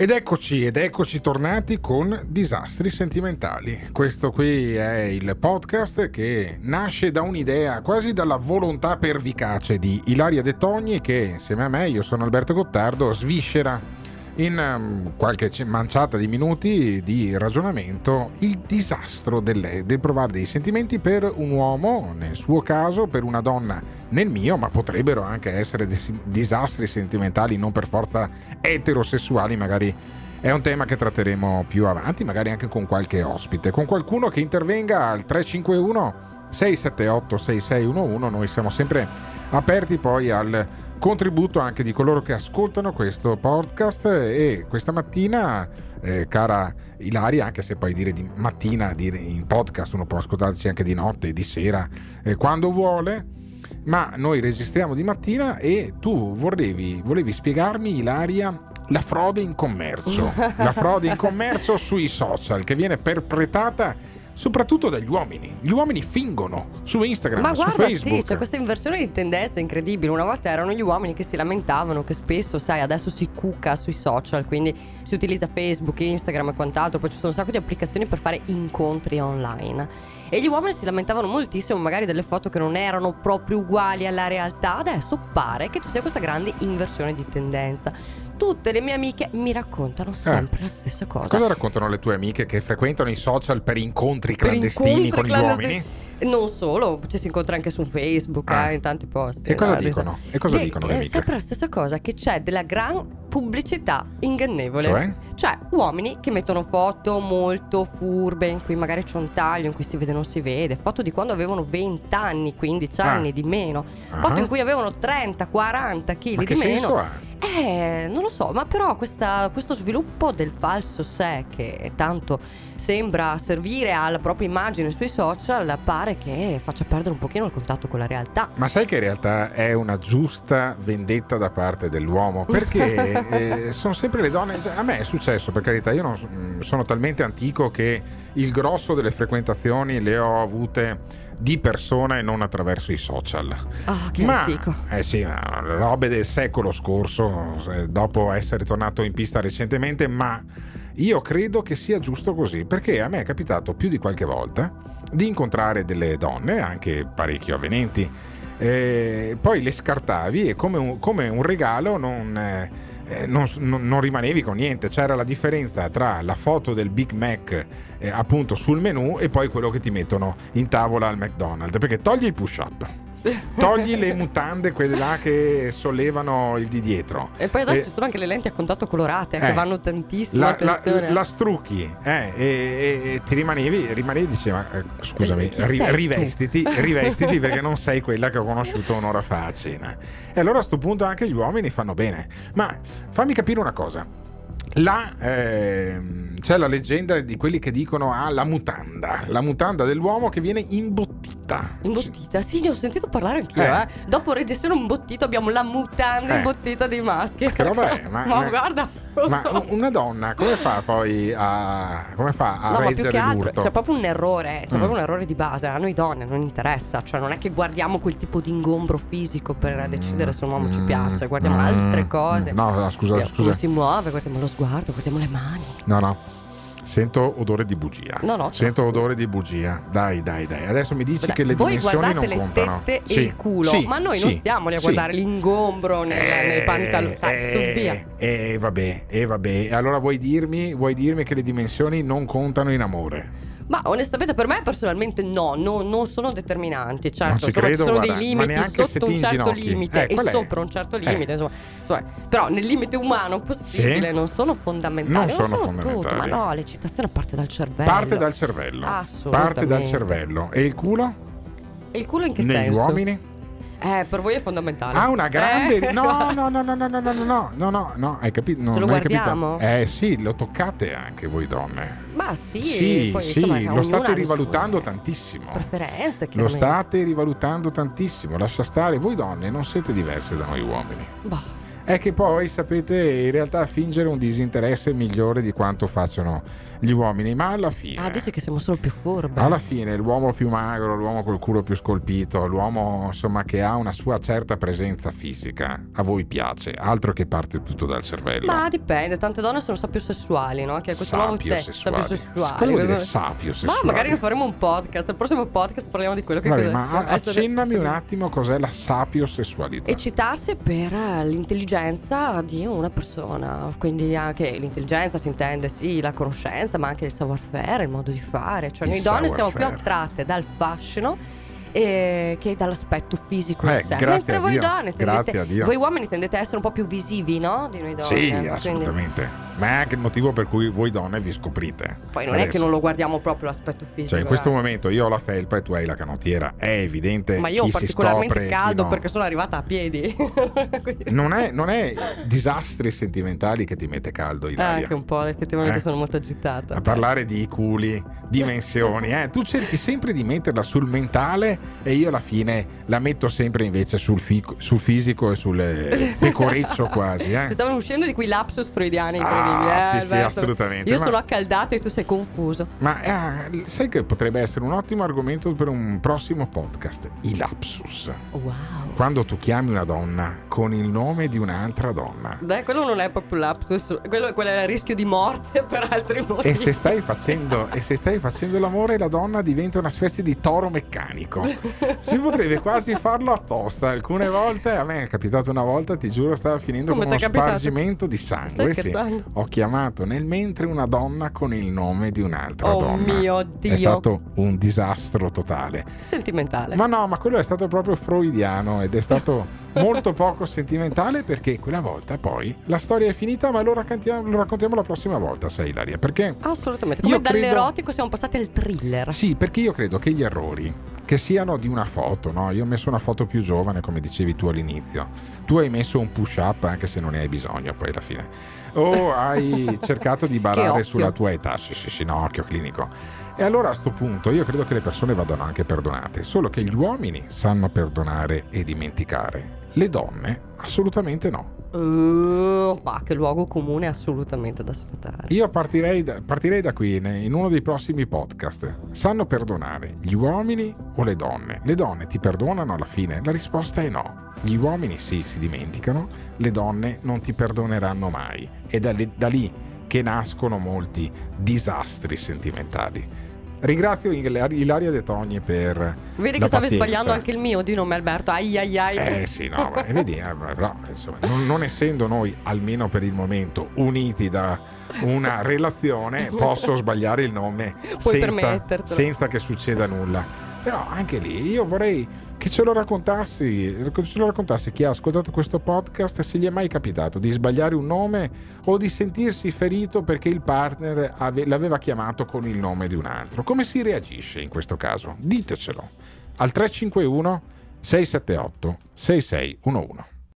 Ed eccoci, ed eccoci tornati con Disastri Sentimentali. Questo qui è il podcast che nasce da un'idea, quasi dalla volontà pervicace di Ilaria De Togni che insieme a me, io sono Alberto Gottardo, sviscera in um, qualche manciata di minuti di ragionamento il disastro delle, del provare dei sentimenti per un uomo, nel suo caso, per una donna, nel mio, ma potrebbero anche essere des- disastri sentimentali non per forza eterosessuali, magari è un tema che tratteremo più avanti, magari anche con qualche ospite, con qualcuno che intervenga al 351 678 6611, noi siamo sempre aperti poi al contributo anche di coloro che ascoltano questo podcast. E questa mattina, eh, cara Ilaria, anche se poi dire di mattina, dire in podcast, uno può ascoltarci anche di notte, di sera, eh, quando vuole, ma noi registriamo di mattina e tu volevi, volevi spiegarmi, Ilaria, la frode in commercio, la frode in commercio sui social che viene perpetrata soprattutto dagli uomini. Gli uomini fingono su Instagram, Ma su guarda, Facebook. sì, c'è questa inversione di tendenza incredibile. Una volta erano gli uomini che si lamentavano che spesso, sai, adesso si cucca sui social, quindi si utilizza Facebook, Instagram e quant'altro, poi ci sono un sacco di applicazioni per fare incontri online. E gli uomini si lamentavano moltissimo magari delle foto che non erano proprio uguali alla realtà. Adesso pare che ci sia questa grande inversione di tendenza tutte le mie amiche mi raccontano sempre eh. la stessa cosa. Cosa raccontano le tue amiche che frequentano i social per incontri clandestini per incontri con clandestini. gli uomini? Non solo, ci si incontra anche su Facebook, ah. eh, in tanti post. E cosa dicono? E cosa che, dicono le amiche? È sempre la stessa cosa, che c'è della gran pubblicità ingannevole. Cioè? Cioè, uomini che mettono foto molto furbe, in cui magari c'è un taglio, in cui si vede o non si vede, foto di quando avevano 20 anni, 15 anni ah. di meno, foto uh-huh. in cui avevano 30, 40 kg di meno. Ha? Eh, non lo so, ma però questa, questo sviluppo del falso sé che tanto sembra servire alla propria immagine sui social pare che faccia perdere un pochino il contatto con la realtà. Ma sai che in realtà è una giusta vendetta da parte dell'uomo? Perché eh, sono sempre le donne. Cioè, a me è successo, per carità, io non, mm, sono talmente antico che il grosso delle frequentazioni le ho avute di persona e non attraverso i social. Oh, che Ma, antico. Eh sì, robe del secolo scorso, dopo essere tornato in pista recentemente, ma io credo che sia giusto così, perché a me è capitato più di qualche volta di incontrare delle donne, anche parecchio avvenenti, eh, poi le scartavi e come un, come un regalo non... Eh, eh, non, non, rimanevi con niente. C'era la differenza tra la foto del Big Mac eh, appunto sul menu e poi quello che ti mettono in tavola al McDonald's. Perché togli il push up Togli le mutande, quelle là che sollevano il di dietro. E poi adesso eh, ci sono anche le lenti a contatto colorate eh, che vanno tantissimo. La, la, la strucchi eh, e, e, e, ti rimanevi, rimanevi diceva, eh, scusami, ri, rivestiti, rivestiti perché non sei quella che ho conosciuto un'ora fa a cena. E allora a questo punto anche gli uomini fanno bene. Ma fammi capire una cosa. Là eh, c'è la leggenda di quelli che dicono ah, la mutanda, la mutanda dell'uomo che viene imbottita. Imbottita? Sì, ne ho sentito parlare anch'io. Eh. Eh. Dopo registrare un bottito abbiamo la mutanda eh. imbottita dei maschi. Ma che roba è? Ma, ma guarda, ma so. una donna come fa poi a, come fa a no, reggere ma l'urto? C'è proprio un errore, c'è mm. proprio un errore di base. A noi donne non interessa, cioè non è che guardiamo quel tipo di ingombro fisico per mm. decidere se un uomo mm. ci piace, guardiamo mm. altre cose. No, no scusa, scusa. Come si muove, guardiamo lo sguardo, guardiamo le mani. No, no. Sento odore di bugia. No, no. Sento odore di bugia. Dai, dai, dai. Adesso mi dici Beh, che le dimensioni non le contano. tette sì, e il culo, sì, ma noi sì, non stiamo lì a guardare l'ingombro nel, eh, nei pantaloni. Eh, su via. E eh, vabbè, e eh, vabbè. Allora vuoi dirmi, vuoi dirmi che le dimensioni non contano in amore? Ma onestamente per me personalmente no, no non sono determinanti. Certo, sono, credo, sono guarda, dei limiti sotto un certo limite eh, e sopra un certo limite. Eh. Insomma, insomma, però nel limite umano possibile sì? non sono fondamentali. Non sono, sono fondamentali. Tutto, ma no, l'eccitazione parte dal cervello. Parte dal cervello. Assolutamente. Parte dal cervello. E il culo? E il culo in che Negli senso? Negli uomini? Eh, per voi è fondamentale. Ha una grande. Eh. No, no, no, no, no, no, no, no, no, no, no, hai capito? No, Se lo non guardiamo? Capito? Eh sì, lo toccate anche voi donne. Ma sì, sì, poi, sì insomma, lo state rivalutando tantissimo. Preferenze, Lo state rivalutando tantissimo. Lascia stare, voi donne non siete diverse da noi uomini. Bah. È che poi sapete in realtà fingere un disinteresse migliore di quanto facciano gli uomini, ma alla fine... Ah, dici che siamo solo più furbi. Alla fine l'uomo più magro, l'uomo col culo più scolpito, l'uomo insomma che ha una sua certa presenza fisica, a voi piace, altro che parte tutto dal cervello. Ma dipende, tante donne sono sapio sessuali, no? Che questo nuovo te, sessuali. sapio sessuali. Come vuol dire Cosa- sapio Ma magari faremo un podcast. Al prossimo podcast parliamo di quello che Vabbè, cos'è. ma a- essere- accennami un attimo cos'è la sapiosessualità. Eccitarsi per eh, l'intelligenza di una persona, quindi anche l'intelligenza si intende sì la conoscenza, ma anche il savoir faire, il modo di fare. Cioè Il noi donne siamo più savoir-faire. attratte dal fascino eh, che dall'aspetto fisico in Eh, sé. grazie Mentre a voi Dio, donne grazie tendete, a Dio. voi uomini tendete a essere un po' più visivi, no? Di noi donne. Sì, Quindi- assolutamente. Ma è anche il motivo per cui voi donne vi scoprite. Poi non è Adesso. che non lo guardiamo proprio l'aspetto fisico. Cioè, in questo eh. momento io ho la felpa e tu hai la canottiera. È evidente. Ma io ho particolarmente scopre, caldo no. perché sono arrivata a piedi. Non è, non è disastri sentimentali che ti mette caldo, Eh, Ilaria. anche un po', effettivamente Eh. sono molto agitata. A parlare di culi, dimensioni, eh. tu cerchi sempre di metterla sul mentale e io alla fine la metto sempre invece sul, fico- sul fisico e sul eh, pecoreccio quasi. Eh. Ci stavano uscendo di quei lapsus freudiani Ah, incredibili. eh, sì, sì, Alberto? assolutamente, Io ma- sono accaldata e tu sei confuso. Ma eh, sai che potrebbe essere un ottimo argomento per un prossimo podcast? I lapsus. Wow. Quando tu chiami una donna con il nome di un'altra donna. Beh, quello non è proprio lapsus, quello, quello è il rischio di morte per altri motivi. E se, stai facendo, e se stai facendo l'amore, la donna diventa una specie di toro meccanico. Si potrebbe quasi farlo apposta. Alcune volte, a me è capitato una volta, ti giuro, stava finendo Come con uno capitato? spargimento di sangue. Sì. Ho chiamato nel mentre una donna con il nome di un'altra Oh donna. mio È Dio. stato un disastro totale. Sentimentale. Ma no, ma quello è stato proprio freudiano ed è stato molto poco sentimentale perché quella volta poi la storia è finita, ma lo raccontiamo, lo raccontiamo la prossima volta, sai Ilaria, perché Assolutamente. Come credo- dall'erotico siamo passati al thriller. sì, perché io credo che gli errori che siano di una foto, no? Io ho messo una foto più giovane, come dicevi tu all'inizio. Tu hai messo un push up anche se non ne hai bisogno poi alla fine. O hai cercato di barare sulla tua età. Sì, sì, sì, no, occhio clinico. E allora a sto punto io credo che le persone vadano anche perdonate, solo che gli uomini sanno perdonare e dimenticare. Le donne assolutamente no. Uh, ma che luogo comune assolutamente da sfatare. Io partirei da, partirei da qui in uno dei prossimi podcast. Sanno perdonare gli uomini o le donne? Le donne ti perdonano alla fine? La risposta è no. Gli uomini sì, si dimenticano, le donne non ti perdoneranno mai. È da da lì che nascono molti disastri sentimentali. Ringrazio Il- Ilaria De Togni per. Vedi che stavi pazienza. sbagliando anche il mio di nome Alberto. Ai ai ai. Eh sì, no, ma vedi, eh, però, insomma, non, non essendo noi, almeno per il momento, uniti da una relazione, posso sbagliare il nome senza, senza che succeda nulla. Però anche lì io vorrei che ce lo raccontassi, ce lo raccontassi chi ha ascoltato questo podcast se gli è mai capitato di sbagliare un nome o di sentirsi ferito perché il partner ave- l'aveva chiamato con il nome di un altro. Come si reagisce in questo caso? Ditecelo al 351 678 6611.